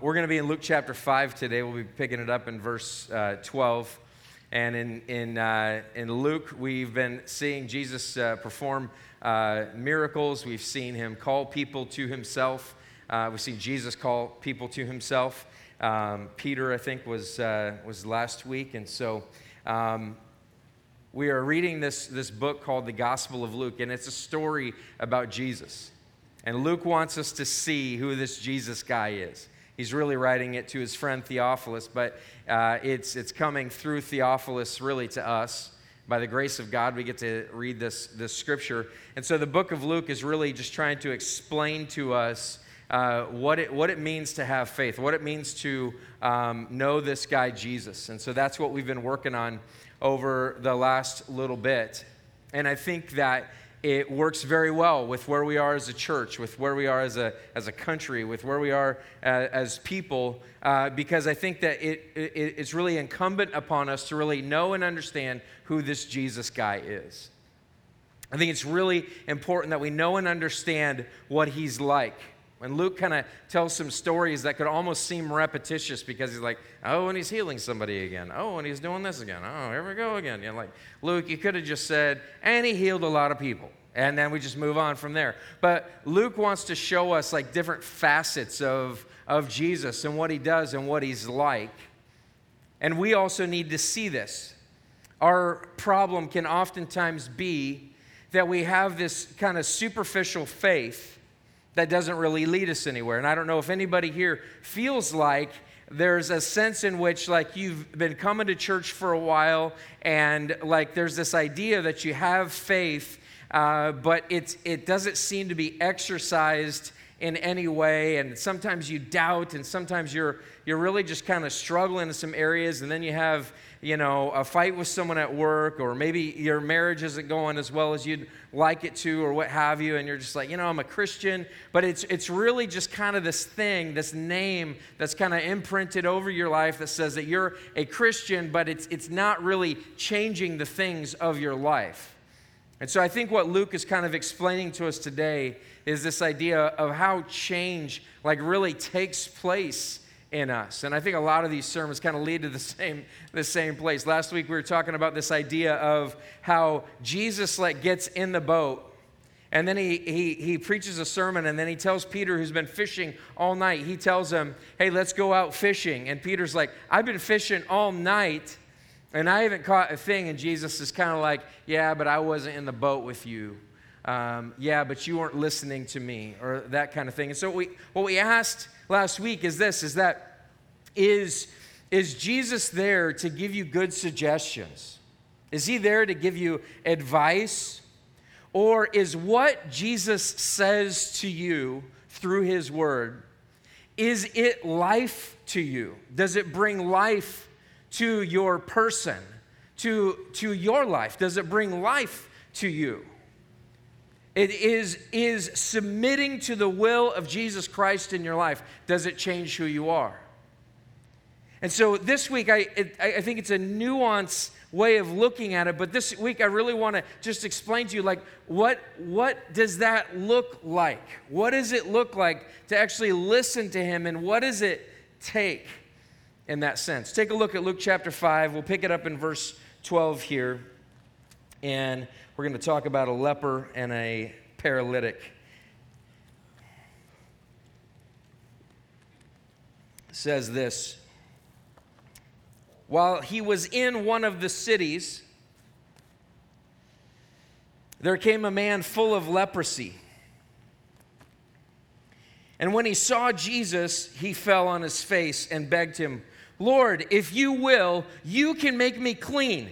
We're going to be in Luke chapter 5 today. We'll be picking it up in verse uh, 12. And in, in, uh, in Luke, we've been seeing Jesus uh, perform uh, miracles. We've seen him call people to himself. Uh, we've seen Jesus call people to himself. Um, Peter, I think, was, uh, was last week. And so um, we are reading this, this book called the Gospel of Luke, and it's a story about Jesus. And Luke wants us to see who this Jesus guy is. He's really writing it to his friend Theophilus, but uh, it's, it's coming through Theophilus really to us. By the grace of God, we get to read this, this scripture. And so the book of Luke is really just trying to explain to us uh, what, it, what it means to have faith, what it means to um, know this guy Jesus. And so that's what we've been working on over the last little bit. And I think that it works very well with where we are as a church, with where we are as a, as a country, with where we are uh, as people, uh, because I think that it, it, it's really incumbent upon us to really know and understand who this Jesus guy is. I think it's really important that we know and understand what he's like. And Luke kind of tells some stories that could almost seem repetitious because he's like, oh, and he's healing somebody again. Oh, and he's doing this again. Oh, here we go again. You know, like, Luke, you could have just said, and he healed a lot of people. And then we just move on from there. But Luke wants to show us like different facets of, of Jesus and what he does and what he's like. And we also need to see this. Our problem can oftentimes be that we have this kind of superficial faith that doesn't really lead us anywhere. And I don't know if anybody here feels like there's a sense in which like you've been coming to church for a while and like there's this idea that you have faith uh, but it's, it doesn't seem to be exercised in any way and sometimes you doubt and sometimes you're you're really just kind of struggling in some areas and then you have you know, a fight with someone at work, or maybe your marriage isn't going as well as you'd like it to, or what have you, and you're just like, you know, I'm a Christian, but it's, it's really just kind of this thing, this name that's kind of imprinted over your life that says that you're a Christian, but it's, it's not really changing the things of your life. And so I think what Luke is kind of explaining to us today is this idea of how change like really takes place in us. And I think a lot of these sermons kind of lead to the same, the same place. Last week we were talking about this idea of how Jesus like gets in the boat and then he, he, he preaches a sermon and then he tells Peter, who's been fishing all night, he tells him, hey, let's go out fishing. And Peter's like, I've been fishing all night and I haven't caught a thing. And Jesus is kind of like, yeah, but I wasn't in the boat with you. Um, yeah, but you weren't listening to me, or that kind of thing. And so we, what we asked last week is this is that is, is Jesus there to give you good suggestions? Is he there to give you advice? Or is what Jesus says to you through his word, is it life to you? Does it bring life to your person, to, to your life? Does it bring life to you? It is, is submitting to the will of Jesus Christ in your life. Does it change who you are? And so this week, I, it, I think it's a nuanced way of looking at it, but this week I really want to just explain to you, like, what, what does that look like? What does it look like to actually listen to Him, and what does it take in that sense? Take a look at Luke chapter 5. We'll pick it up in verse 12 here, and we're going to talk about a leper and a paralytic. It says this While he was in one of the cities, there came a man full of leprosy. And when he saw Jesus, he fell on his face and begged him, Lord, if you will, you can make me clean.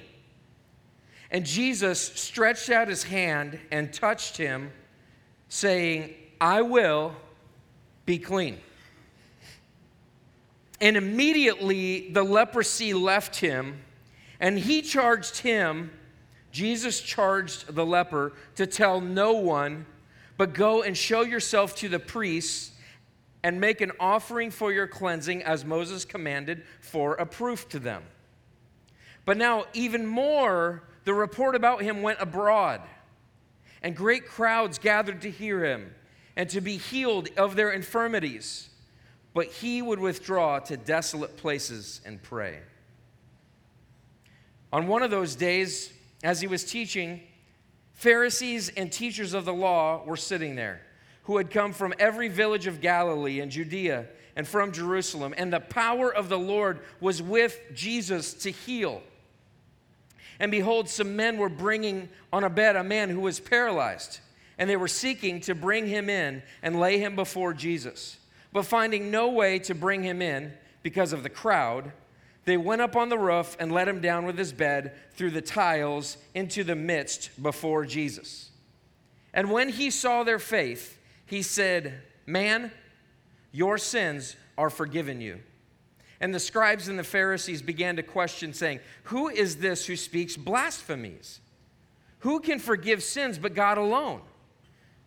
And Jesus stretched out his hand and touched him, saying, I will be clean. And immediately the leprosy left him, and he charged him, Jesus charged the leper, to tell no one, but go and show yourself to the priests and make an offering for your cleansing as Moses commanded for a proof to them. But now, even more, the report about him went abroad, and great crowds gathered to hear him and to be healed of their infirmities. but he would withdraw to desolate places and pray. On one of those days, as he was teaching, Pharisees and teachers of the law were sitting there, who had come from every village of Galilee and Judea and from Jerusalem. And the power of the Lord was with Jesus to heal. And behold, some men were bringing on a bed a man who was paralyzed, and they were seeking to bring him in and lay him before Jesus. But finding no way to bring him in because of the crowd, they went up on the roof and let him down with his bed through the tiles into the midst before Jesus. And when he saw their faith, he said, Man, your sins are forgiven you. And the scribes and the Pharisees began to question, saying, Who is this who speaks blasphemies? Who can forgive sins but God alone?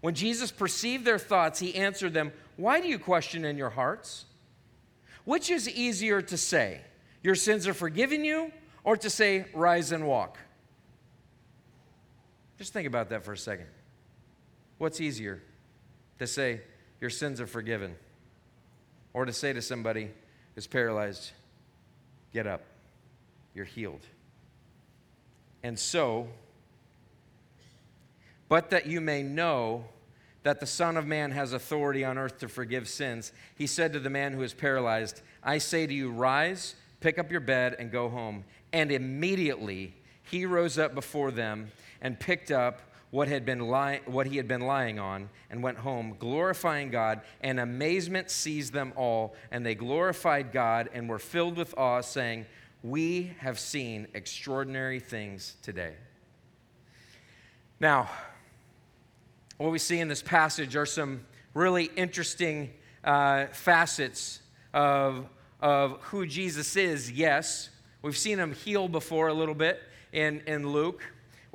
When Jesus perceived their thoughts, he answered them, Why do you question in your hearts? Which is easier to say, Your sins are forgiven you, or to say, Rise and walk? Just think about that for a second. What's easier? To say, Your sins are forgiven, or to say to somebody, is paralyzed, get up, you're healed. And so, but that you may know that the Son of Man has authority on earth to forgive sins, he said to the man who is paralyzed, I say to you, rise, pick up your bed, and go home. And immediately he rose up before them and picked up what, had been ly- what he had been lying on and went home, glorifying God, and amazement seized them all, and they glorified God and were filled with awe, saying, We have seen extraordinary things today. Now, what we see in this passage are some really interesting uh, facets of, of who Jesus is, yes. We've seen him heal before a little bit in, in Luke.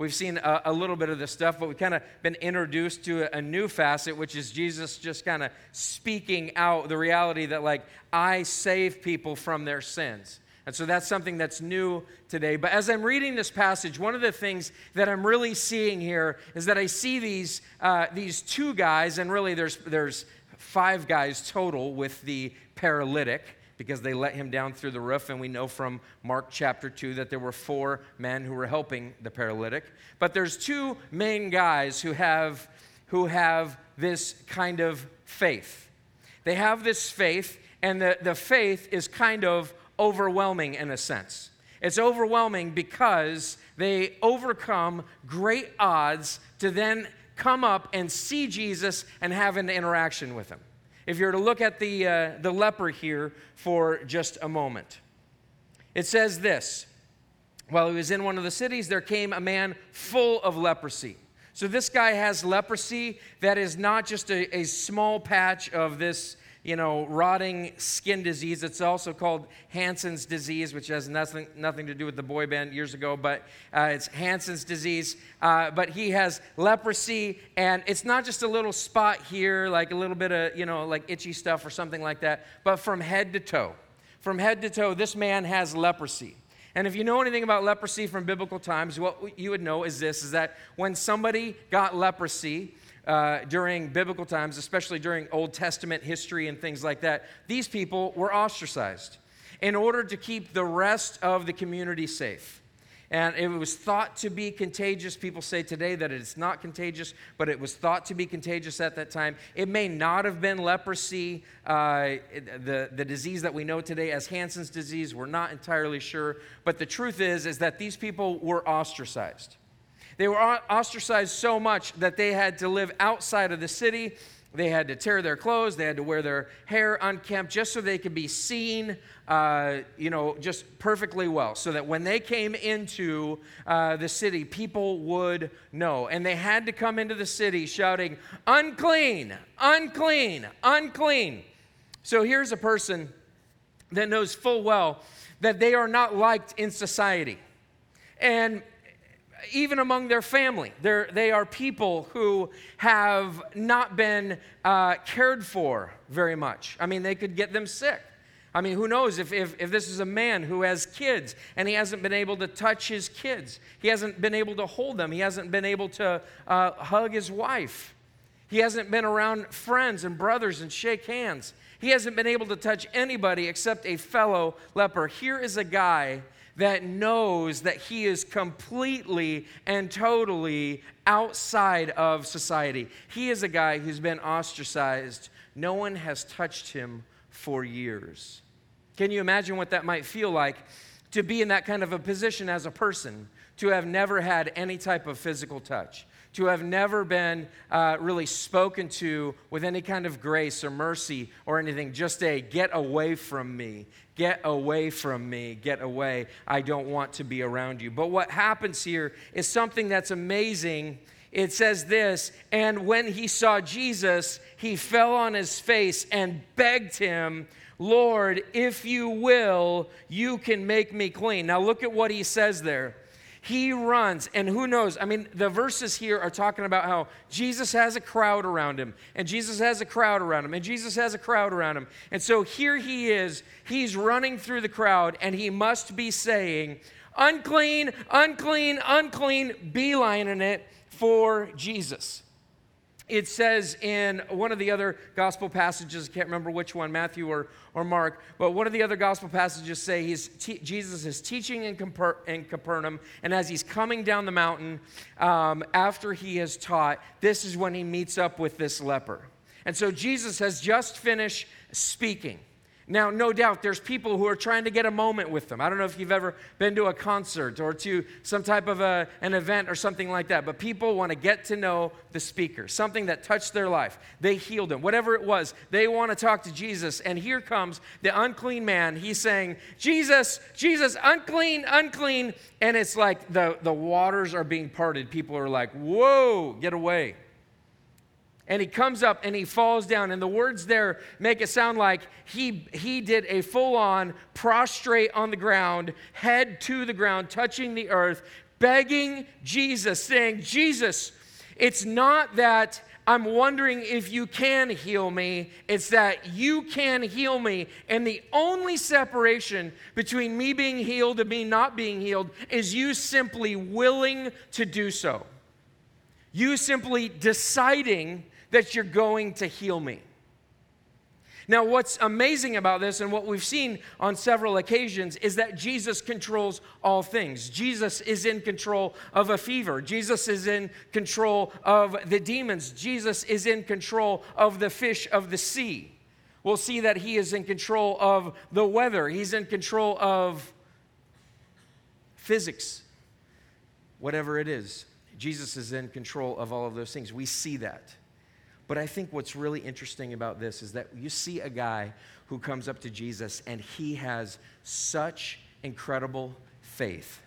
We've seen a, a, little bit of this stuff, but we've kind of been introduced to a, a new facet, which is Jesus just kind of speaking out the reality that, like, I save people from their sins. And so that's something that's new today. But as I'm reading this passage, one of the things that I'm really seeing here is that I see these, uh, these two guys, and really there's, there's five guys total with the paralytic because they let him down through the roof. And we know from Mark chapter 2 that there were four men who were helping the paralytic. But there's two main guys who have, who have this kind of faith. They have this faith, and the, the faith is kind of overwhelming in a sense. It's overwhelming because they overcome great odds to then come up and see Jesus and have an interaction with him if you were to look at the, uh, the leper here for just a moment. It says this While he was in one of the cities, there came a man full of leprosy. So this guy has leprosy that is not just a, a small patch of this you know, rotting skin disease. It's also called Hansen's disease, which has nothing, nothing to do with the boy band years ago, but uh, it's Hansen's disease. Uh, but he has leprosy, and it's not just a little spot here, like a little bit of, you know, like itchy stuff or something like that, but from head to toe. From head to toe, this man has leprosy. And if you know anything about leprosy from biblical times, what you would know is this is that when somebody got leprosy, uh, during biblical times, especially during Old Testament history and things like that, these people were ostracized in order to keep the rest of the community safe. And it was thought to be contagious. People say today that it's not contagious, but it was thought to be contagious at that time. It may not have been leprosy, uh, the, the disease that we know today as Hansen's disease. We're not entirely sure. But the truth is, is that these people were ostracized. They were ostracized so much that they had to live outside of the city. They had to tear their clothes. They had to wear their hair unkempt just so they could be seen, uh, you know, just perfectly well. So that when they came into uh, the city, people would know. And they had to come into the city shouting, unclean, unclean, unclean. So here's a person that knows full well that they are not liked in society. And even among their family. They're, they are people who have not been uh, cared for very much. I mean, they could get them sick. I mean, who knows if, if, if this is a man who has kids and he hasn't been able to touch his kids, he hasn't been able to hold them, he hasn't been able to uh, hug his wife. He hasn't been around friends and brothers and shake hands. He hasn't been able to touch anybody except a fellow leper. Here is a guy that knows that he is completely and totally outside of society. He is a guy who's been ostracized. No one has touched him for years. Can you imagine what that might feel like to be in that kind of a position as a person, to have never had any type of physical touch? To have never been uh, really spoken to with any kind of grace or mercy or anything, just a get away from me, get away from me, get away. I don't want to be around you. But what happens here is something that's amazing. It says this, and when he saw Jesus, he fell on his face and begged him, Lord, if you will, you can make me clean. Now look at what he says there. He runs, and who knows? I mean, the verses here are talking about how Jesus has a crowd around him, and Jesus has a crowd around him, and Jesus has a crowd around him. And so here he is, he's running through the crowd, and he must be saying, Unclean, unclean, unclean, beelining it for Jesus it says in one of the other gospel passages, I can't remember which one, Matthew or, or Mark, but one of the other gospel passages say he's Jesus is teaching in, in, Capernaum, and as he's coming down the mountain um, after he has taught, this is when he meets up with this leper. And so Jesus has just finished speaking. Now, no doubt there's people who are trying to get a moment with them. I don't know if you've ever been to a concert or to some type of a, an event or something like that, but people want to get to know the speaker, something that touched their life. They healed them, whatever it was. They want to talk to Jesus. And here comes the unclean man. He's saying, Jesus, Jesus, unclean, unclean. And it's like the, the waters are being parted. People are like, whoa, get away and he comes up and he falls down. And the words there make it sound like he, he did a full on prostrate on the ground, head to the ground, touching the earth, begging Jesus, saying, Jesus, it's not that I'm wondering if you can heal me. It's that you can heal me. And the only separation between me being healed and me not being healed is you simply willing to do so. You simply deciding that you're going to heal me. Now, what's amazing about this, and what we've seen on several occasions, is that Jesus controls all things. Jesus is in control of a fever. Jesus is in control of the demons. Jesus is in control of the fish of the sea. We'll see that he is in control of the weather, he's in control of physics, whatever it is. Jesus is in control of all of those things. We see that. But I think what's really interesting about this is that you see a guy who comes up to Jesus and he has such incredible faith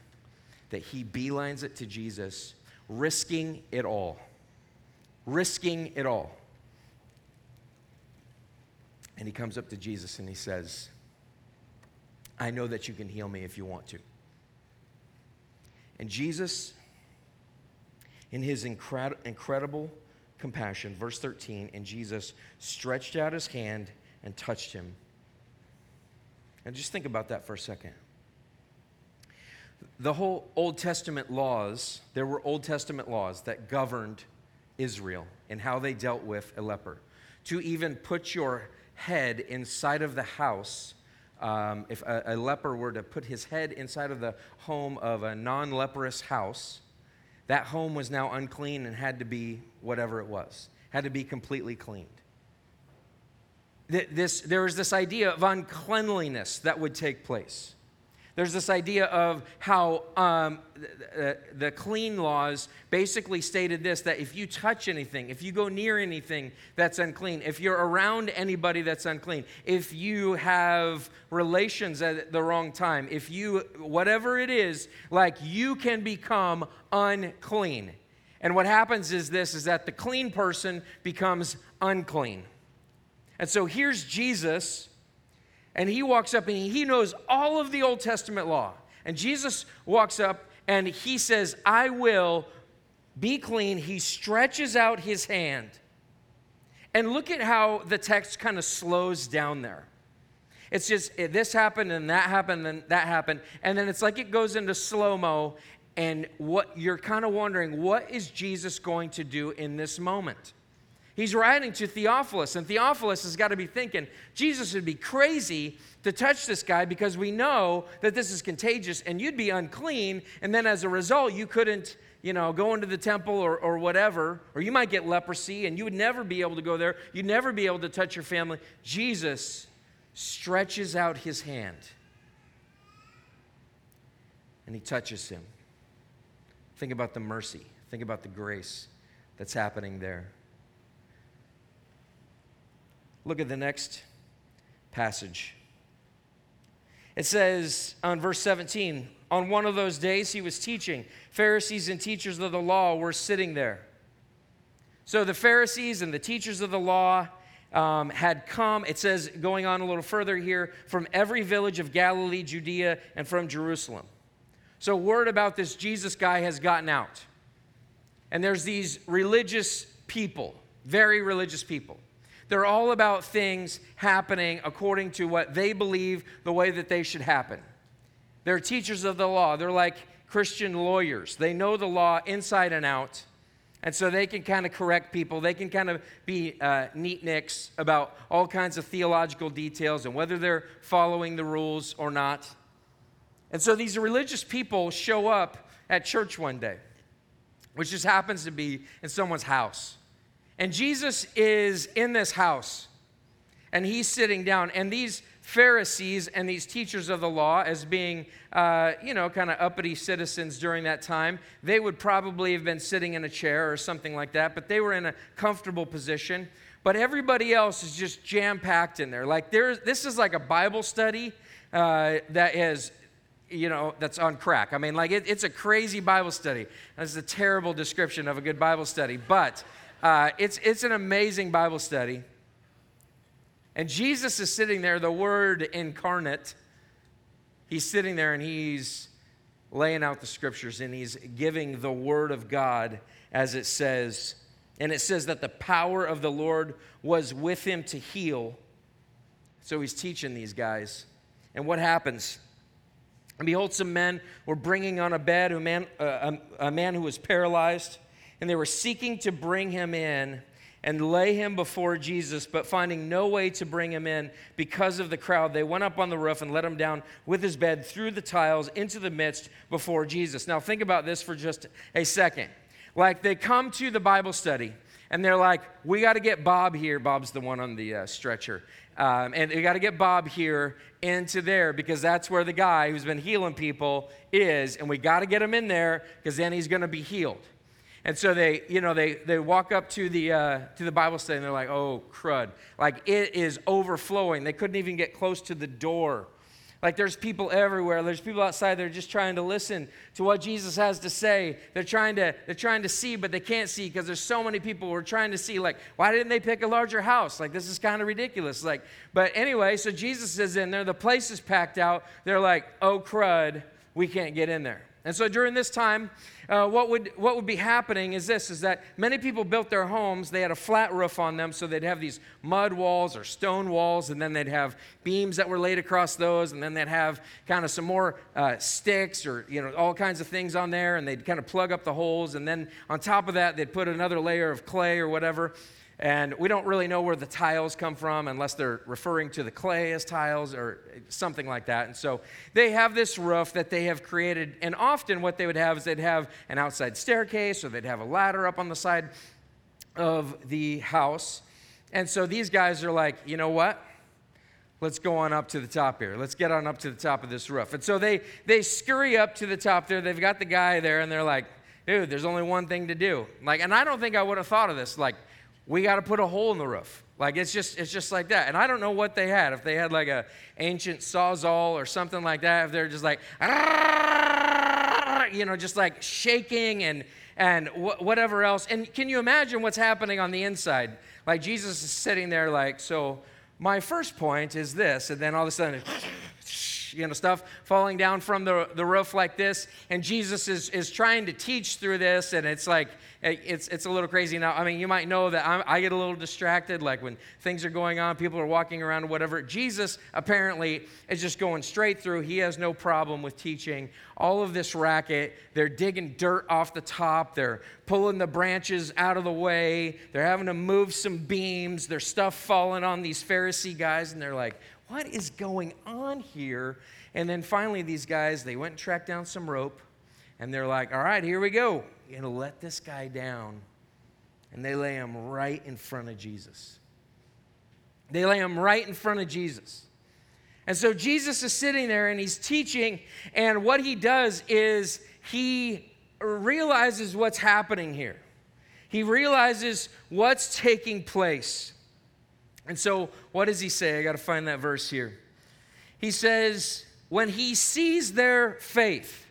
that he beelines it to Jesus, risking it all. Risking it all. And he comes up to Jesus and he says, I know that you can heal me if you want to. And Jesus, in his incred- incredible compassion. Verse 13, and Jesus stretched out his hand and touched him. And just think about that for a second. The whole Old Testament laws, there were Old Testament laws that governed Israel and how they dealt with a leper. To even put your head inside of the house, um, if a, a leper were to put his head inside of the home of a non leprous house, that home was now unclean and had to be whatever it was, had to be completely cleaned. This, there was this idea of uncleanliness that would take place. There's this idea of how um, the, the, clean laws basically stated this that if you touch anything, if you go near anything that's unclean, if you're around anybody that's unclean, if you have relations at the wrong time, if you, whatever it is, like you can become unclean. And what happens is this is that the clean person becomes unclean. And so here's Jesus and he walks up and he knows all of the Old Testament law. And Jesus walks up and he says, I will be clean. He stretches out his hand. And look at how the text kind of slows down there. It's just eh, this happened and that happened and that happened. And then it's like it goes into slow mo. And what you're kind of wondering, what is Jesus going to do in this moment? He's writing to Theophilus, and Theophilus has got to be thinking, Jesus would be crazy to touch this guy because we know that this is contagious and you'd be unclean, and then as a result, you couldn't, you know, go into the temple or, or whatever, or you might get leprosy and you would never be able to go there. You'd never be able to touch your family. Jesus stretches out his hand and he touches him. Think about the mercy, think about the grace that's happening there. Look at the next passage. It says on verse 17, on one of those days he was teaching. Pharisees and teachers of the law were sitting there. So the Pharisees and the teachers of the law um, had come, it says, going on a little further here, from every village of Galilee, Judea, and from Jerusalem. So word about this Jesus guy has gotten out. And there's these religious people, very religious people. They're all about things happening according to what they believe the way that they should happen. They're teachers of the law. They're like Christian lawyers. They know the law inside and out. And so they can kind of correct people. They can kind of be uh, neat nicks about all kinds of theological details and whether they're following the rules or not. And so these religious people show up at church one day, which just happens to be in someone's house. And Jesus is in this house and he's sitting down. And these Pharisees and these teachers of the law, as being, uh, you know, kind of uppity citizens during that time, they would probably have been sitting in a chair or something like that, but they were in a comfortable position. But everybody else is just jam packed in there. Like, there's, this is like a Bible study uh, that is you know, that's on crack. I mean, like, it, it's a crazy Bible study. That's a terrible description of a good Bible study, but uh, it's, it's an amazing Bible study. And Jesus is sitting there, the Word incarnate. He's sitting there and he's laying out the scriptures and he's giving the Word of God as it says. And it says that the power of the Lord was with him to heal. So he's teaching these guys. And what happens? And behold, some men were bringing on a bed a man, a, a man who was paralyzed and they were seeking to bring him in and lay him before Jesus, but finding no way to bring him in because of the crowd, they went up on the roof and let him down with his bed through the tiles into the midst before Jesus. Now, think about this for just a second. Like, they come to the Bible study and they're like, We got to get Bob here. Bob's the one on the uh, stretcher. Um, and we got to get Bob here into there because that's where the guy who's been healing people is. And we got to get him in there because then he's going to be healed. And so they, you know, they, they walk up to the, uh, to the Bible study and they're like, oh, crud. Like it is overflowing. They couldn't even get close to the door. Like there's people everywhere. There's people outside that are just trying to listen to what Jesus has to say. They're trying to, they're trying to see, but they can't see because there's so many people who are trying to see. Like, why didn't they pick a larger house? Like, this is kind of ridiculous. Like, but anyway, so Jesus is in there. The place is packed out. They're like, oh, crud, we can't get in there. And so during this time, uh, what, would, what would be happening is this, is that many people built their homes, they had a flat roof on them, so they'd have these mud walls or stone walls, and then they'd have beams that were laid across those, and then they'd have kind of some more uh, sticks or, you know, all kinds of things on there, and they'd kind of plug up the holes, and then on top of that, they'd put another layer of clay or whatever, and we don't really know where the tiles come from unless they're referring to the clay as tiles or something like that. And so they have this roof that they have created. And often what they would have is they'd have an outside staircase or they'd have a ladder up on the side of the house. And so these guys are like, you know what? Let's go on up to the top here. Let's get on up to the top of this roof. And so they, they scurry up to the top there. They've got the guy there and they're like, dude, there's only one thing to do. Like, and I don't think I would have thought of this. Like, we got to put a hole in the roof. Like it's just it's just like that. And I don't know what they had. If they had like a ancient sawzall or something like that. If they're just like you know just like shaking and and wh- whatever else. And can you imagine what's happening on the inside? Like Jesus is sitting there like so. My first point is this, and then all of a sudden, you know, stuff falling down from the, the roof like this. And Jesus is, is trying to teach through this, and it's like, it's, it's a little crazy now. I mean, you might know that I'm, i get a little distracted, like when things are going on, people are walking around whatever. Jesus apparently is just going straight through. He has no problem with teaching. All of this racket, they're digging dirt off the top, they're pulling the branches out of the way, they're having to move some beams, there's stuff falling on these Pharisee guys, and they're like, what is going on here? And then finally, these guys, they went and tracked down some rope, and they're like, all right, here we go. Going to let this guy down. And they lay him right in front of Jesus. They lay him right in front of Jesus. And so Jesus is sitting there and he's teaching, and what he does is he realizes what's happening here. He realizes what's taking place. And so, what does he say? I got to find that verse here. He says, When he sees their faith,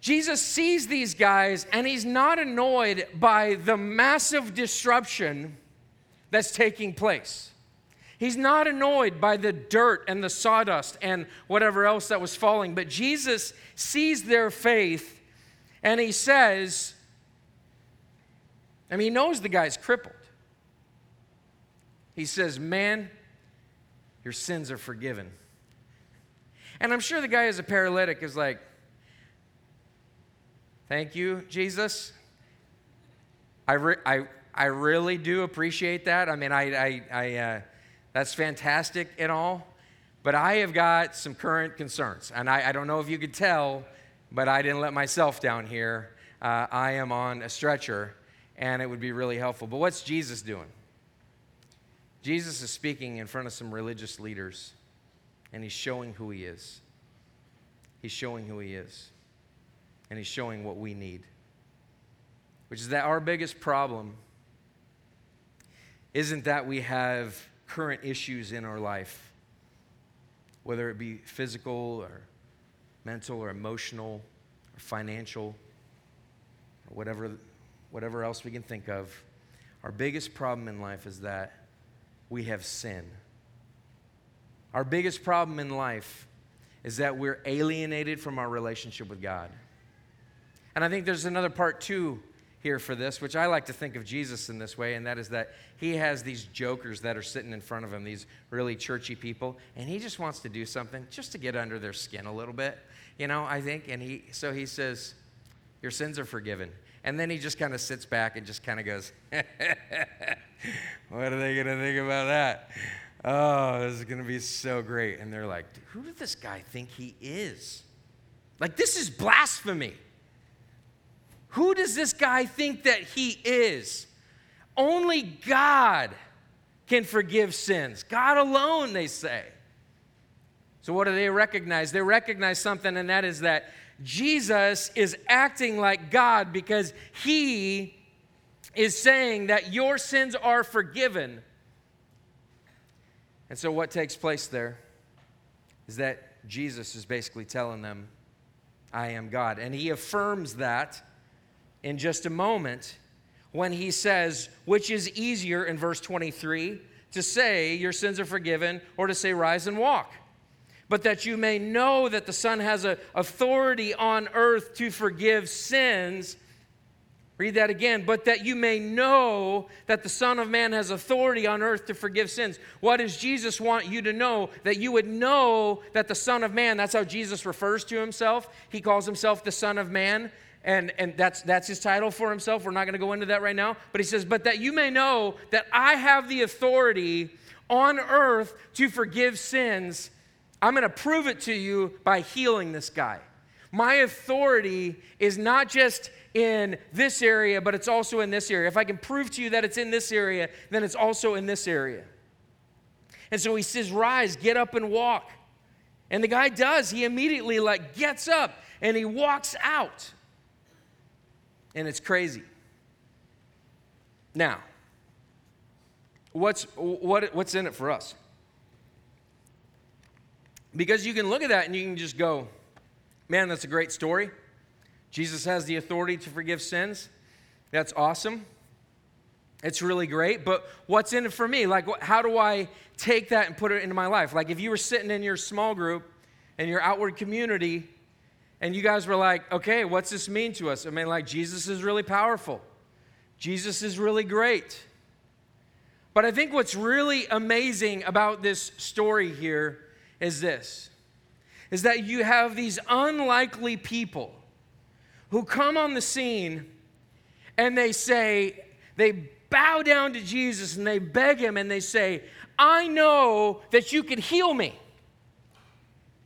Jesus sees these guys and he's not annoyed by the massive disruption that's taking place. He's not annoyed by the dirt and the sawdust and whatever else that was falling, but Jesus sees their faith and he says, I mean, he knows the guy's crippled. He says, Man, your sins are forgiven. And I'm sure the guy who's a paralytic is like, Thank you, Jesus. I, re- I, I really do appreciate that. I mean, I, I, I uh, that's fantastic and all. But I have got some current concerns. And I, I don't know if you could tell, but I didn't let myself down here. Uh, I am on a stretcher, and it would be really helpful. But what's Jesus doing? Jesus is speaking in front of some religious leaders, and he's showing who he is. He's showing who he is, and he's showing what we need, which is that our biggest problem isn't that we have current issues in our life, whether it be physical or mental or emotional or financial or whatever, whatever else we can think of. Our biggest problem in life is that we have sin. Our biggest problem in life is that we're alienated from our relationship with God. And I think there's another part too here for this, which I like to think of Jesus in this way, and that is that he has these jokers that are sitting in front of him, these really churchy people, and he just wants to do something just to get under their skin a little bit, you know, I think. And he, so he says, Your sins are forgiven. And then he just kind of sits back and just kind of goes, What are they going to think about that? Oh, this is going to be so great. And they're like, Who did this guy think he is? Like, this is blasphemy. Who does this guy think that he is? Only God can forgive sins. God alone, they say. So, what do they recognize? They recognize something, and that is that Jesus is acting like God because he is saying that your sins are forgiven. And so, what takes place there is that Jesus is basically telling them, I am God. And he affirms that in just a moment when he says, which is easier in verse 23, to say, Your sins are forgiven, or to say, Rise and walk but that you may know that the Son has a authority on earth to forgive sins. Read that again. But that you may know that the Son of Man has authority on earth to forgive sins. What does Jesus want you to know? That you would know that the Son of Man, that's how Jesus refers to himself. He calls himself the Son of Man. And, and that's, that's his title for himself. We're not going to go into that right now. But he says, But that you may know that I have the authority on earth to forgive sins I'm going to prove it to you by healing this guy. My authority is not just in this area, but it's also in this area. If I can prove to you that it's in this area, then it's also in this area. And so he says, Rise, get up and walk. And the guy does. He immediately like gets up and he walks out. And it's crazy. Now, what's, what, what's in it for us? Because you can look at that and you can just go, man, that's a great story. Jesus has the authority to forgive sins. That's awesome. It's really great, but what's in it for me? Like, how do I take that and put it into my life? Like, if you were sitting in your small group and your outward community, and you guys were like, okay, what's this mean to us? I mean, like, Jesus is really powerful, Jesus is really great. But I think what's really amazing about this story here is this is that you have these unlikely people who come on the scene and they say, they bow down to Jesus and they beg him and they say, I know that you can heal me.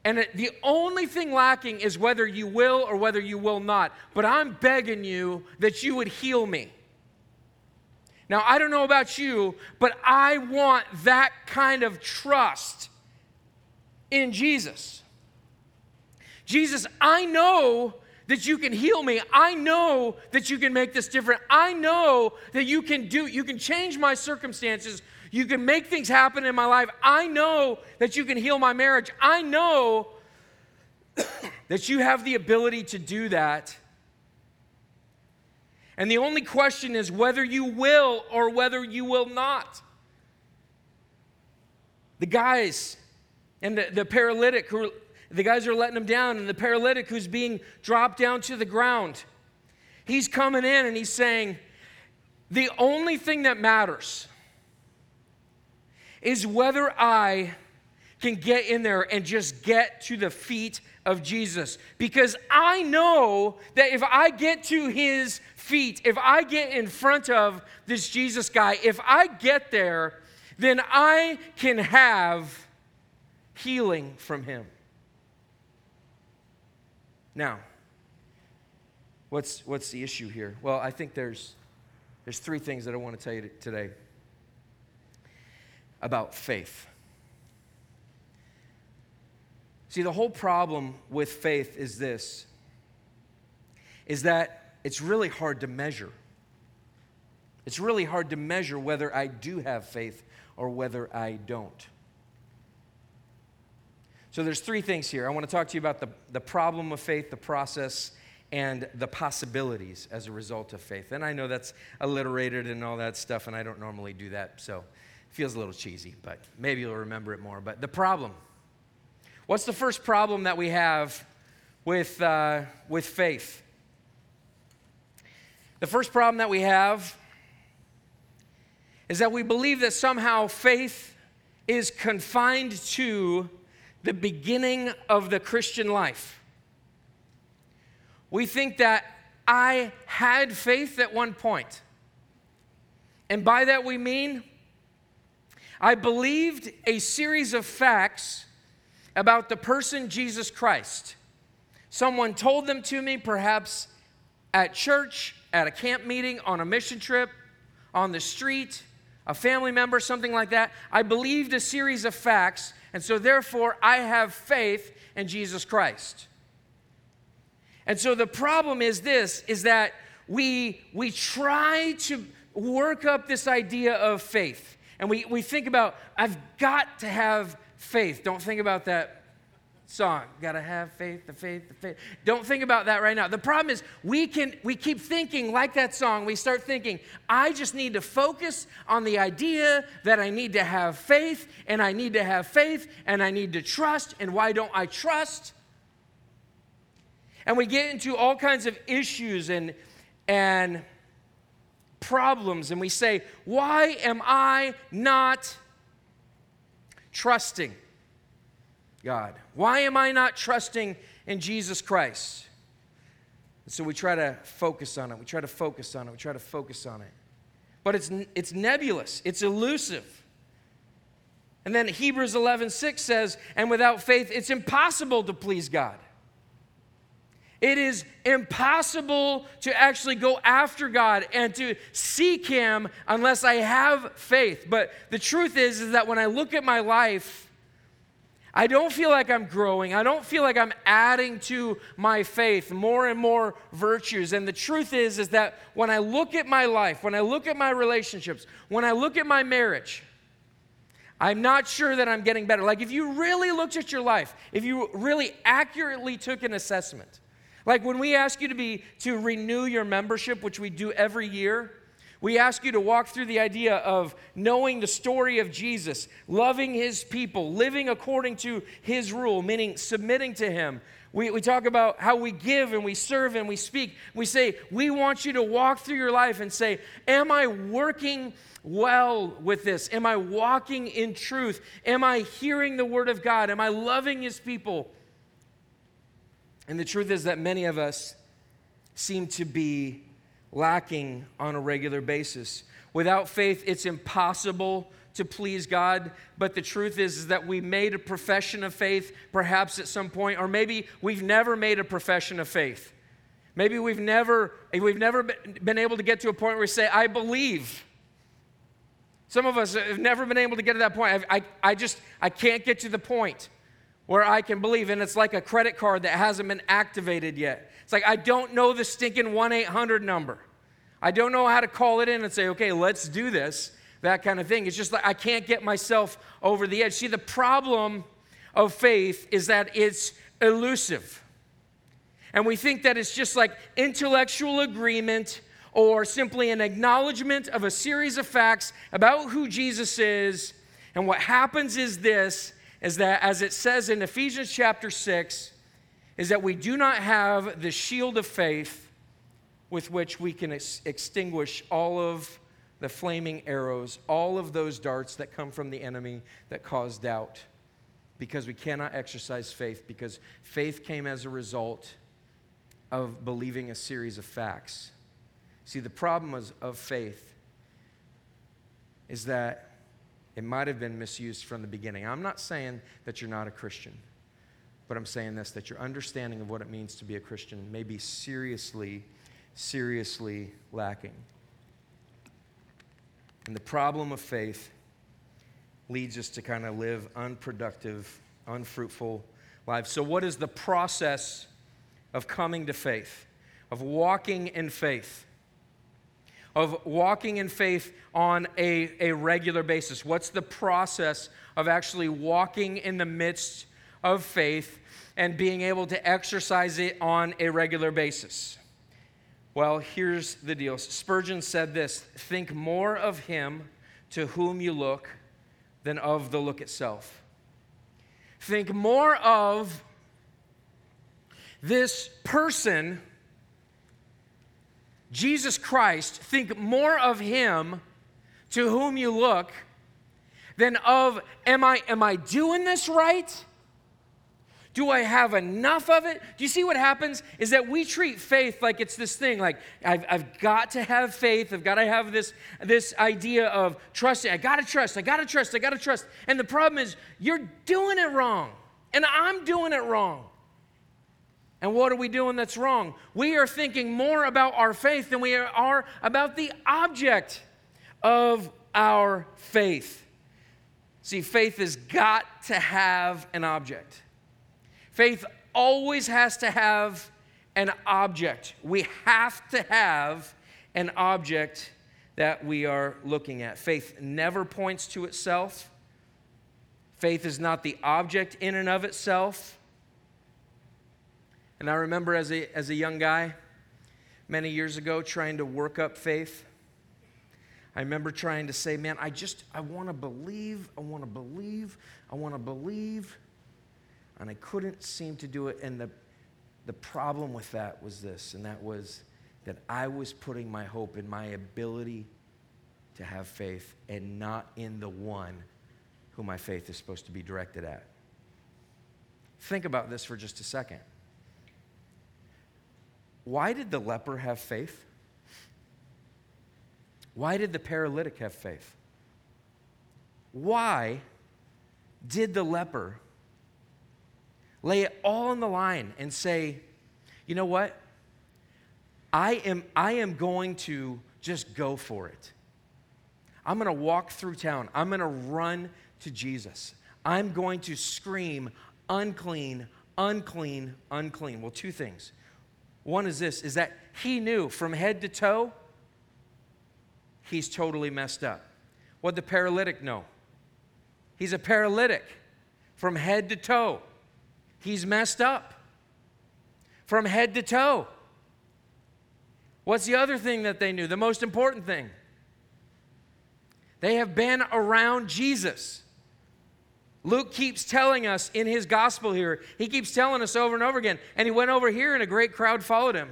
And the only thing lacking is whether you will or whether you will not. But I'm begging you that you would heal me. Now, I don't know about you, but I want that kind of trust in Jesus. Jesus, I know that you can heal me. I know that you can make this different. I know that you can do you can change my circumstances. You can make things happen in my life. I know that you can heal my marriage. I know that you have the ability to do that. And the only question is whether you will or whether you will not. The guys and the, the paralytic who the guys are letting him down, and the paralytic who's being dropped down to the ground, he's coming in and he's saying, The only thing that matters is whether I can get in there and just get to the feet of Jesus. Because I know that if I get to his feet, if I get in front of this Jesus guy, if I get there, then I can have healing from him. Now, what's, what's the issue here? Well, I think there's, there's three things that I want to tell you today about faith. See, the whole problem with faith is this is that it's really hard to measure. It's really hard to measure whether I do have faith or whether I don't. So there's three things here. I want to talk to you about the, the problem of faith, the process, and the possibilities as a result of faith. And I know that's alliterated and all that stuff, and I don't normally do that, so it feels a little cheesy, but maybe you'll remember it more. But the problem. What's the first problem that we have with, uh, with faith? The first problem that we have is that we believe that somehow faith is confined to the beginning of the Christian life. We think that I had faith at one point. And by that we mean I believed a series of facts about the person Jesus Christ. Someone told them to me, perhaps at church, at a camp meeting, on a mission trip, on the street, a family member, something like that. I believed a series of facts and so, therefore, I have faith in Jesus Christ. And so the problem is this is that we, we try to work up this idea of faith. And we, we think about, I've got to have faith. Don't think about that song. Gotta have faith, the faith, the faith. Don't think about that right now. The problem is we can we keep thinking like that song. We start thinking, I just need to focus on the idea that I need to have faith, and I need to have faith, and I need to trust, and why don't I trust? And we get into all kinds of issues and and problems, and we say, why am I not trusting? God? Why am I not trusting in Jesus Christ? And so we try to focus on it. We try to focus on it. We try to focus on it. But it's, it's nebulous, it's elusive. And then Hebrews 11 6 says, and without faith, it's impossible to please God. It is impossible to actually go after God and to seek Him unless I have faith. But the truth is, is that when I look at my life, I don't feel like I'm growing. I don't feel like I'm adding to my faith more and more virtues. And the truth is is that when I look at my life, when I look at my relationships, when I look at my marriage, I'm not sure that I'm getting better. Like if you really looked at your life, if you really accurately took an assessment, like when we ask you to be to renew your membership, which we do every year, We ask you to walk through the idea of knowing the story of Jesus, loving his people, living according to his rule, meaning submitting to him. We, we talk about how we give and we serve and we speak. We say, We want you to walk through your life and say, Am I working well with this? Am I walking in truth? Am I hearing the word of God? Am I loving his people? And the truth is that many of us seem to be lacking on a regular basis. Without faith, it's impossible to please God. But the truth is, is that we made a profession of faith perhaps at some point, or maybe we've never made a profession of faith. Maybe we've never, we've never been able to get to a point where we say, I believe. Some of us have never been able to get to that point. I, I, I just, I can't get to the point where I can believe. And it's like a credit card that hasn't been activated yet. It's like, I don't know the stinking 1 800 number. I don't know how to call it in and say, okay, let's do this, that kind of thing. It's just like I can't get myself over the edge. See, the problem of faith is that it's elusive. And we think that it's just like intellectual agreement or simply an acknowledgement of a series of facts about who Jesus is. And what happens is this is that as it says in Ephesians chapter 6, is that we do not have the shield of faith with which we can ex- extinguish all of the flaming arrows, all of those darts that come from the enemy that cause doubt. Because we cannot exercise faith, because faith came as a result of believing a series of facts. See, the problem is, of faith is that it might have been misused from the beginning. I'm not saying that you're not a Christian, but I'm saying this that your understanding of what it means to be a Christian may be seriously, seriously lacking. And the problem of faith leads us to kind of live unproductive, unfruitful lives. So, what is the process of coming to faith, of walking in faith? Of walking in faith on a, a regular basis? What's the process of actually walking in the midst of faith and being able to exercise it on a regular basis? Well, here's the deal Spurgeon said this think more of him to whom you look than of the look itself. Think more of this person Jesus Christ, think more of him to whom you look than of am I am I doing this right? Do I have enough of it? Do you see what happens? Is that we treat faith like it's this thing, like I've, I've got to have faith, I've got to have this, this idea of trusting. I got to trust, I got to trust, I got to trust. And the problem is, you're doing it wrong, and I'm doing it wrong. And what are we doing that's wrong? We are thinking more about our faith than we are about the object of our faith. See, faith has got to have an object. Faith always has to have an object. We have to have an object that we are looking at. Faith never points to itself. Faith is not the object in and of itself. And I remember as a, as a young guy, many years ago, trying to work up faith. I remember trying to say, man, I just, I want to believe, I want to believe, I want to believe. And I couldn't seem to do it. And the, the problem with that was this, and that was that I was putting my hope in my ability to have faith and not in the one who my faith is supposed to be directed at. Think about this for just a second. Why did the leper have faith? Why did the paralytic have faith? Why did the leper lay it all on the line and say, you know what? I am, I am going to just go for it. I'm going to walk through town. I'm going to run to Jesus. I'm going to scream, unclean, unclean, unclean. Well, two things. One is this is that he knew from head to toe he's totally messed up. What the paralytic know? He's a paralytic from head to toe. He's messed up from head to toe. What's the other thing that they knew? The most important thing They have been around Jesus. Luke keeps telling us in his gospel here, he keeps telling us over and over again. And he went over here and a great crowd followed him.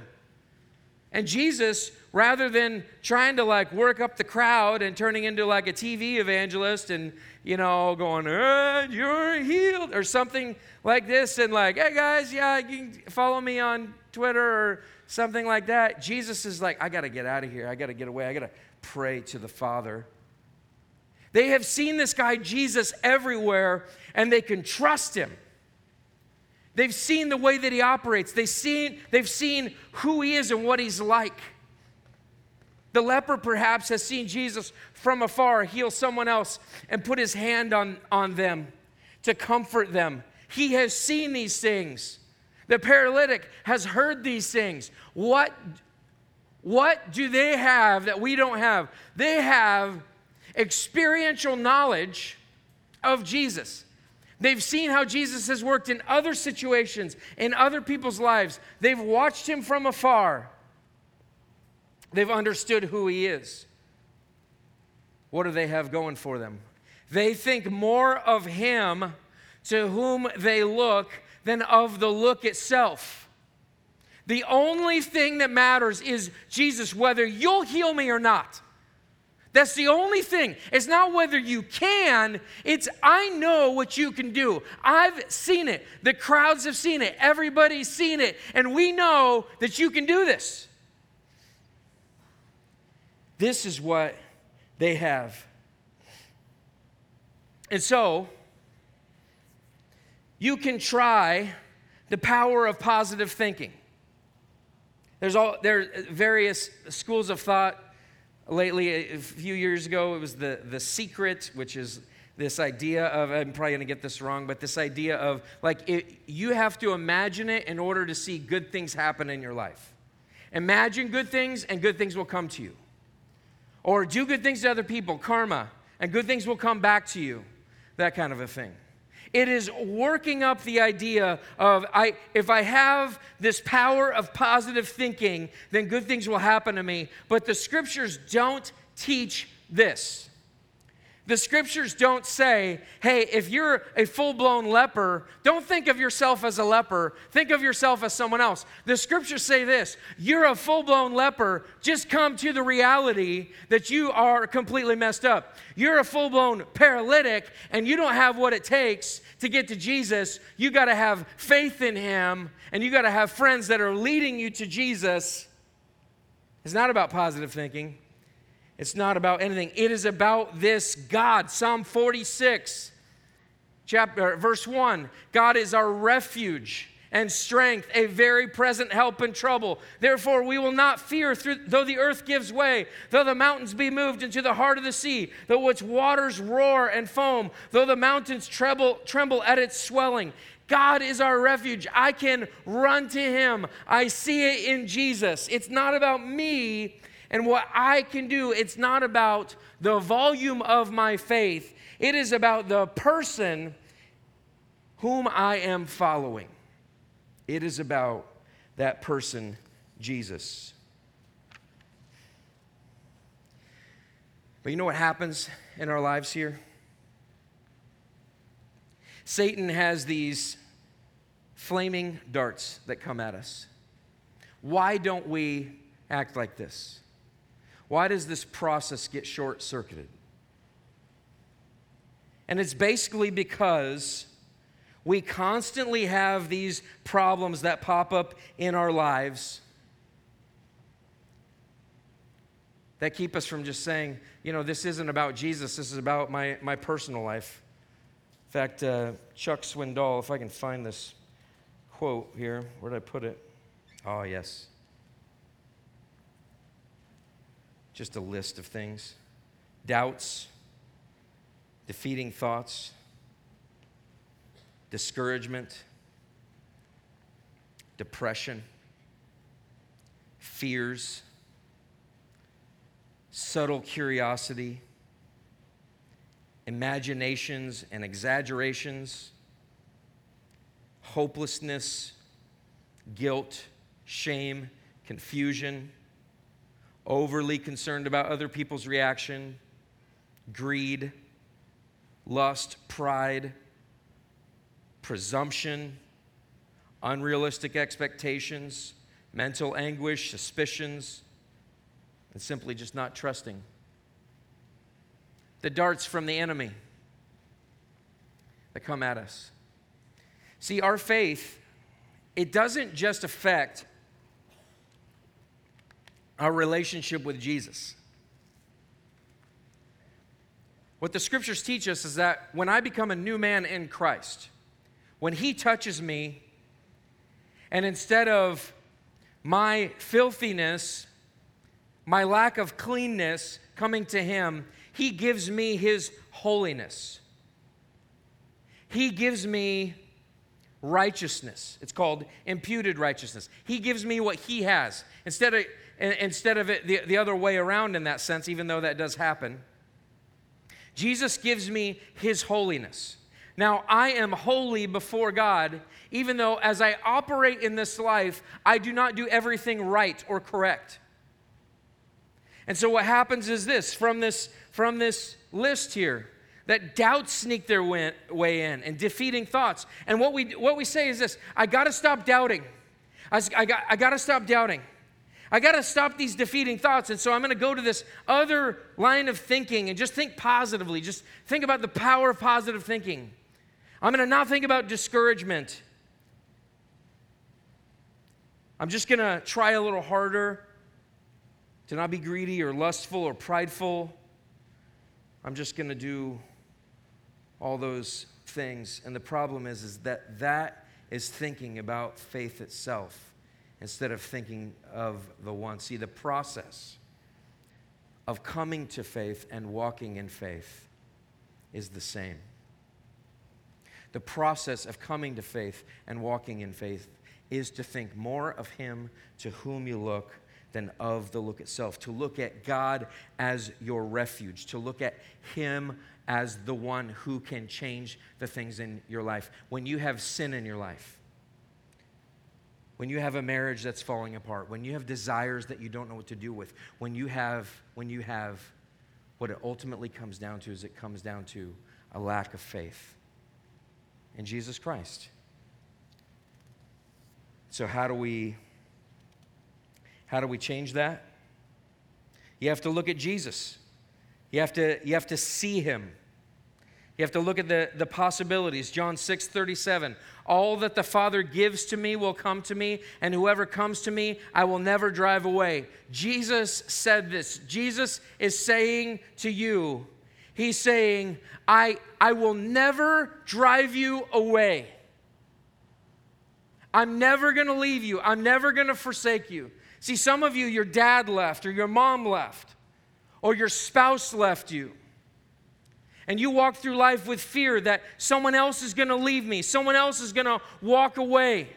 And Jesus, rather than trying to like work up the crowd and turning into like a TV evangelist and, you know, going, eh, you're healed or something like this and like, hey guys, yeah, you can follow me on Twitter or something like that. Jesus is like, I got to get out of here. I got to get away. I got to pray to the Father. They have seen this guy Jesus everywhere and they can trust him. They've seen the way that he operates. They've seen, they've seen who he is and what he's like. The leper perhaps has seen Jesus from afar heal someone else and put his hand on, on them to comfort them. He has seen these things. The paralytic has heard these things. What, what do they have that we don't have? They have experiential knowledge of Jesus. They've seen how Jesus has worked in other situations, in other people's lives. They've watched him from afar. They've understood who he is. What do they have going for them? They think more of him to whom they look than of the look itself. The only thing that matters is Jesus, whether you'll heal me or not. That's the only thing. It's not whether you can, it's I know what you can do. I've seen it. The crowds have seen it. Everybody's seen it. And we know that you can do this. This is what they have. And so, you can try the power of positive thinking. There's all there are various schools of thought lately, a few years ago, it was the, the secret, which is this idea of, I'm probably gonna get this wrong, but this idea of like it, you have to imagine it in order to see good things happen in your life. Imagine good things, and good things will come to you. Or do good things to other people, karma, and good things will come back to you. That kind of a thing. It is working up the idea of I, if I have this power of positive thinking, then good things will happen to me. But the scriptures don't teach this. The scriptures don't say, hey, if you're a full blown leper, don't think of yourself as a leper. Think of yourself as someone else. The scriptures say this you're a full blown leper. Just come to the reality that you are completely messed up. You're a full blown paralytic and you don't have what it takes to get to Jesus. You got to have faith in Him and you got to have friends that are leading you to Jesus. It's not about positive thinking. It's not about anything. It is about this God. Psalm 46, chapter, verse 1 God is our refuge and strength, a very present help in trouble. Therefore, we will not fear, through, though the earth gives way, though the mountains be moved into the heart of the sea, though its waters roar and foam, though the mountains tremble, tremble at its swelling. God is our refuge. I can run to Him. I see it in Jesus. It's not about me, and what I can do. It's not about the volume of my faith, it is about the person whom I am following. It is about that person, Jesus. But you know what happens in our lives here? Satan has these flaming darts that come at us. Why don't we act like this? Why does this process get short circuited? And it's basically because we constantly have these problems that pop up in our lives that keep us from just saying, you know, this isn't about Jesus, this is about my, my personal life. In fact, uh, Chuck Swindoll, if I can find this quote here, where did I put it? Oh, yes. Just a list of things. Doubts, defeating thoughts, discouragement, depression, fears, subtle curiosity, imaginations and exaggerations, hopelessness, guilt, shame, confusion overly concerned about other people's reaction, greed, lust, pride, presumption, unrealistic expectations, mental anguish, suspicions, and simply just not trusting. The darts from the enemy that come at us. See, our faith, it doesn't just affect our relationship with Jesus. What the scriptures teach us is that when I become a new man in Christ, when He touches me, and instead of my filthiness, my lack of cleanness coming to Him, He gives me His holiness. He gives me righteousness. It's called imputed righteousness. He gives me what He has. Instead of, instead of it the, the other way around in that sense, even though that does happen. Jesus gives me his holiness. Now, I am holy before God, even though as I operate in this life, I do not do everything right or correct. And so what happens is this from this from this list here that doubts sneak their way in and defeating thoughts. And what we what we say is this, I got to stop doubting. I, I got I got to stop doubting. I got to stop these defeating thoughts. And so I'm going to go to this other line of thinking and just think positively. Just think about the power of positive thinking. I'm going to not think about discouragement. I'm just going to try a little harder to not be greedy or lustful or prideful. I'm just going to do all those things. And the problem is, is that that is thinking about faith itself instead of thinking of the one. See, the process of coming to faith and walking in faith is the same. The process of coming to faith and walking in faith is to think more of Him to whom you look than of the look itself. To look at God as your refuge, to look at Him as the one who can change the things in your life. When you have sin in your life, when you have a marriage that's falling apart, when you have desires that you don't know what to do with, when you have, when you have what it ultimately comes down to is it comes down to a lack of faith in Jesus Christ. So how do we how do we change that? You have to look at Jesus. You have to, you have to see him. You have to look at the, the possibilities. John 6 37. All that the Father gives to me will come to me, and whoever comes to me, I will never drive away. Jesus said this. Jesus is saying to you, He's saying, I, I will never drive you away. I'm never going to leave you. I'm never going to forsake you. See, some of you, your dad left, or your mom left, or your spouse left you and you walk through life with fear that someone else is going to leave me, someone else is going to walk away,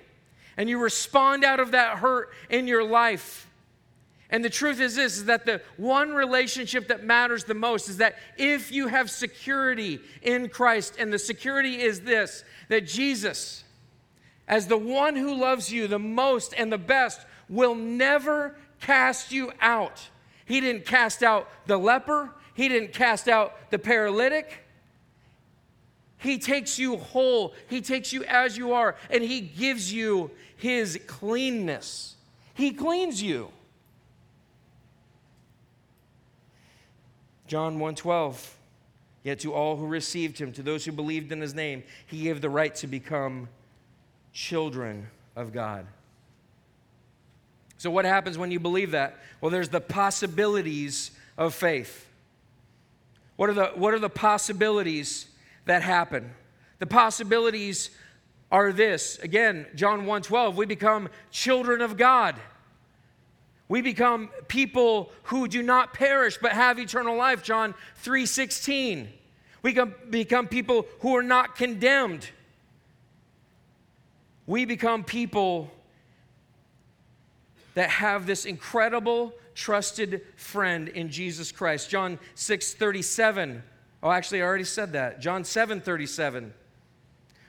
and you respond out of that hurt in your life. And the truth is this is that the one relationship that matters the most is that if you have security in Christ, and the security is this that Jesus, as the one who loves you the most and the best, will never cast you out. He didn't cast out the leper, he didn't cast out the paralytic. He takes you whole. He takes you as you are, and He gives you His cleanness. He cleans you. John 1:12 Yet to all who received him to those who believed in his name he gave the right to become children of God. So what happens when you believe that? Well there's the possibilities of faith. What are the, what are the possibilities that happen? The possibilities are this. Again, John 1:12, we become children of God. We become people who do not perish but have eternal life. John 3:16. We become people who are not condemned. We become people that have this incredible trusted friend in Jesus Christ. John 6 37. Oh, actually, I already said that. John 7 37.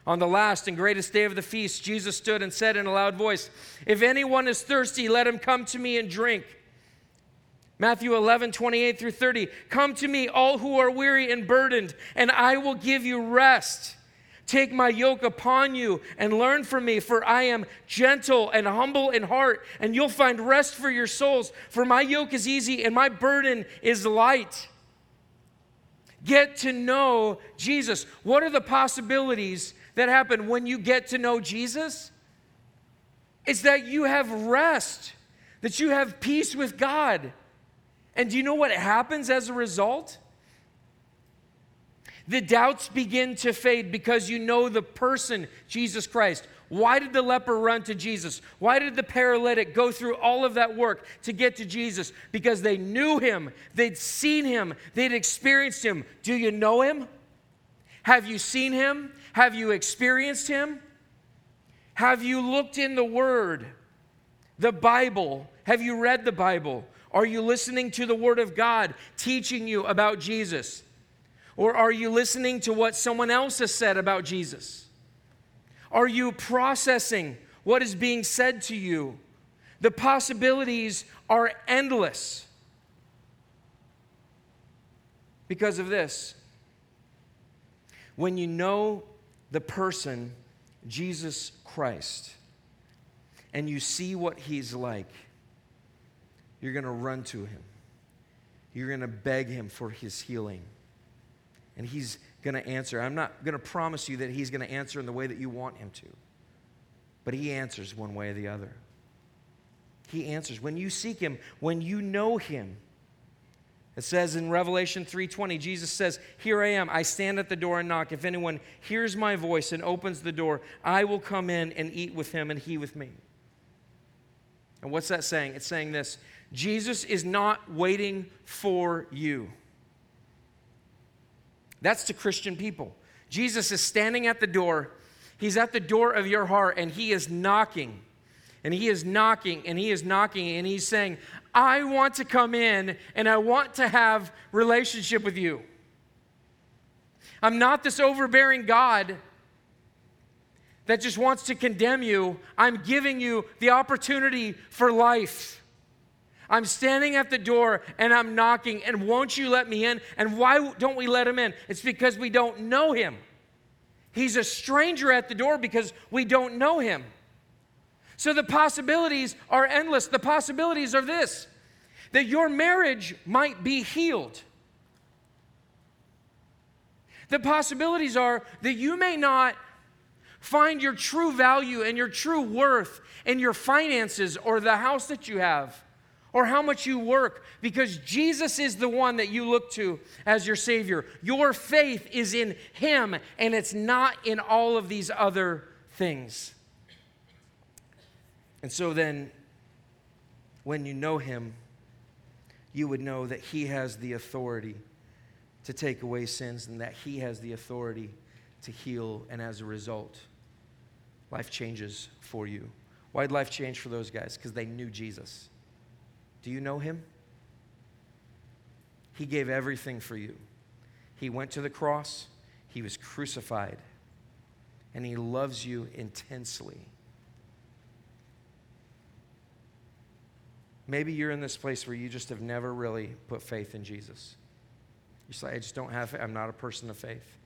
On the last and greatest day of the feast, Jesus stood and said in a loud voice, If anyone is thirsty, let him come to me and drink. Matthew 11, 28 through 30. Come to me, all who are weary and burdened, and I will give you rest. Take my yoke upon you and learn from me, for I am gentle and humble in heart, and you'll find rest for your souls. For my yoke is easy and my burden is light. Get to know Jesus. What are the possibilities that happen when you get to know Jesus? It's that you have rest, that you have peace with God and do you know what happens as a result? The doubts begin to fade because you know the person, Jesus Christ. Why did the leper run to Jesus? Why did the paralytic go through all of that work to get to Jesus? Because they knew him, they'd seen him, they'd experienced him. Do you know him? Have you seen him? Have you experienced him? Have you looked in the Word, the Bible? Have you read the Bible? Are you listening to the Word of God teaching you about Jesus? Or are you listening to what someone else has said about Jesus? Are you processing what is being said to you? The possibilities are endless because of this. When you know the person, Jesus Christ, and you see what he's like, you're going to run to him. You're going to beg him for his healing. And he's going to answer. I'm not going to promise you that he's going to answer in the way that you want him to, but he answers one way or the other. He answers. When you seek him, when you know him, it says in Revelation 3:20, Jesus says, "Here I am. I stand at the door and knock. If anyone hears my voice and opens the door, I will come in and eat with him and he with me." And what's that saying? It's saying this Jesus is not waiting for you. That's to Christian people. Jesus is standing at the door. He's at the door of your heart and he is knocking. And he is knocking and he is knocking and he's saying, "I want to come in and I want to have relationship with you." I'm not this overbearing God that just wants to condemn you. I'm giving you the opportunity for life. I'm standing at the door and I'm knocking, and won't you let me in? And why don't we let him in? It's because we don't know him. He's a stranger at the door because we don't know him. So the possibilities are endless. The possibilities are this that your marriage might be healed. The possibilities are that you may not find your true value and your true worth in your finances or the house that you have or how much you work because Jesus is the one that you look to as your Savior. Your faith is in Him and it's not in all of these other things. And so then, when you know Him, you would know that He has the authority to take away sins and that He has the authority to heal, and as a result, life changes for you. Why'd life change for those guys? Because they knew Jesus. Do you know him? He gave everything for you. He went to the cross, he was crucified, and he loves you intensely. Maybe you're in this place where you just have never really put faith in Jesus. You say, I just don't have faith. I'm not a person of faith.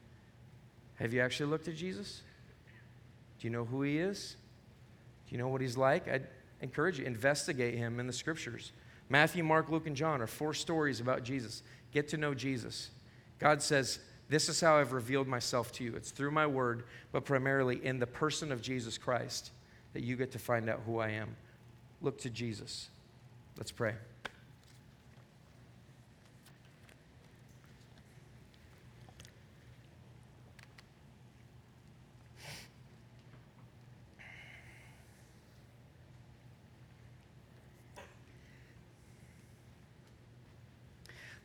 Have you actually looked at Jesus? Do you know who he is? Do you know what he's like? I encourage you, investigate him in the scriptures. Matthew, Mark, Luke, and John are four stories about Jesus. Get to know Jesus. God says, This is how I've revealed myself to you. It's through my word, but primarily in the person of Jesus Christ that you get to find out who I am. Look to Jesus. Let's pray.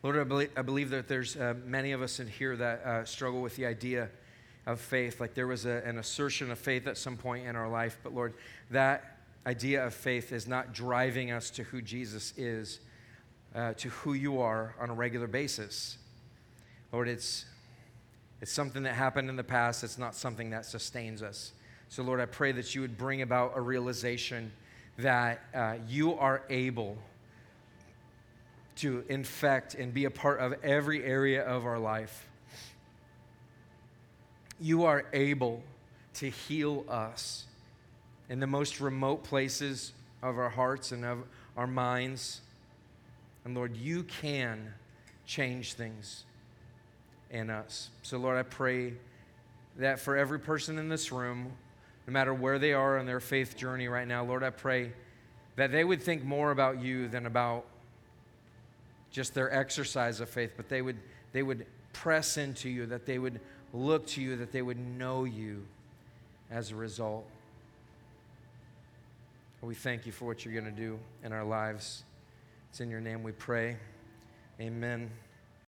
Lord, I believe, I believe that there's uh, many of us in here that uh, struggle with the idea of faith. Like there was a, an assertion of faith at some point in our life, but Lord, that idea of faith is not driving us to who Jesus is, uh, to who you are on a regular basis. Lord, it's, it's something that happened in the past, it's not something that sustains us. So, Lord, I pray that you would bring about a realization that uh, you are able to infect and be a part of every area of our life. You are able to heal us in the most remote places of our hearts and of our minds. And Lord, you can change things in us. So, Lord, I pray that for every person in this room, no matter where they are on their faith journey right now, Lord, I pray that they would think more about you than about just their exercise of faith, but they would, they would press into you, that they would look to you, that they would know you as a result. We thank you for what you're going to do in our lives. It's in your name we pray. Amen.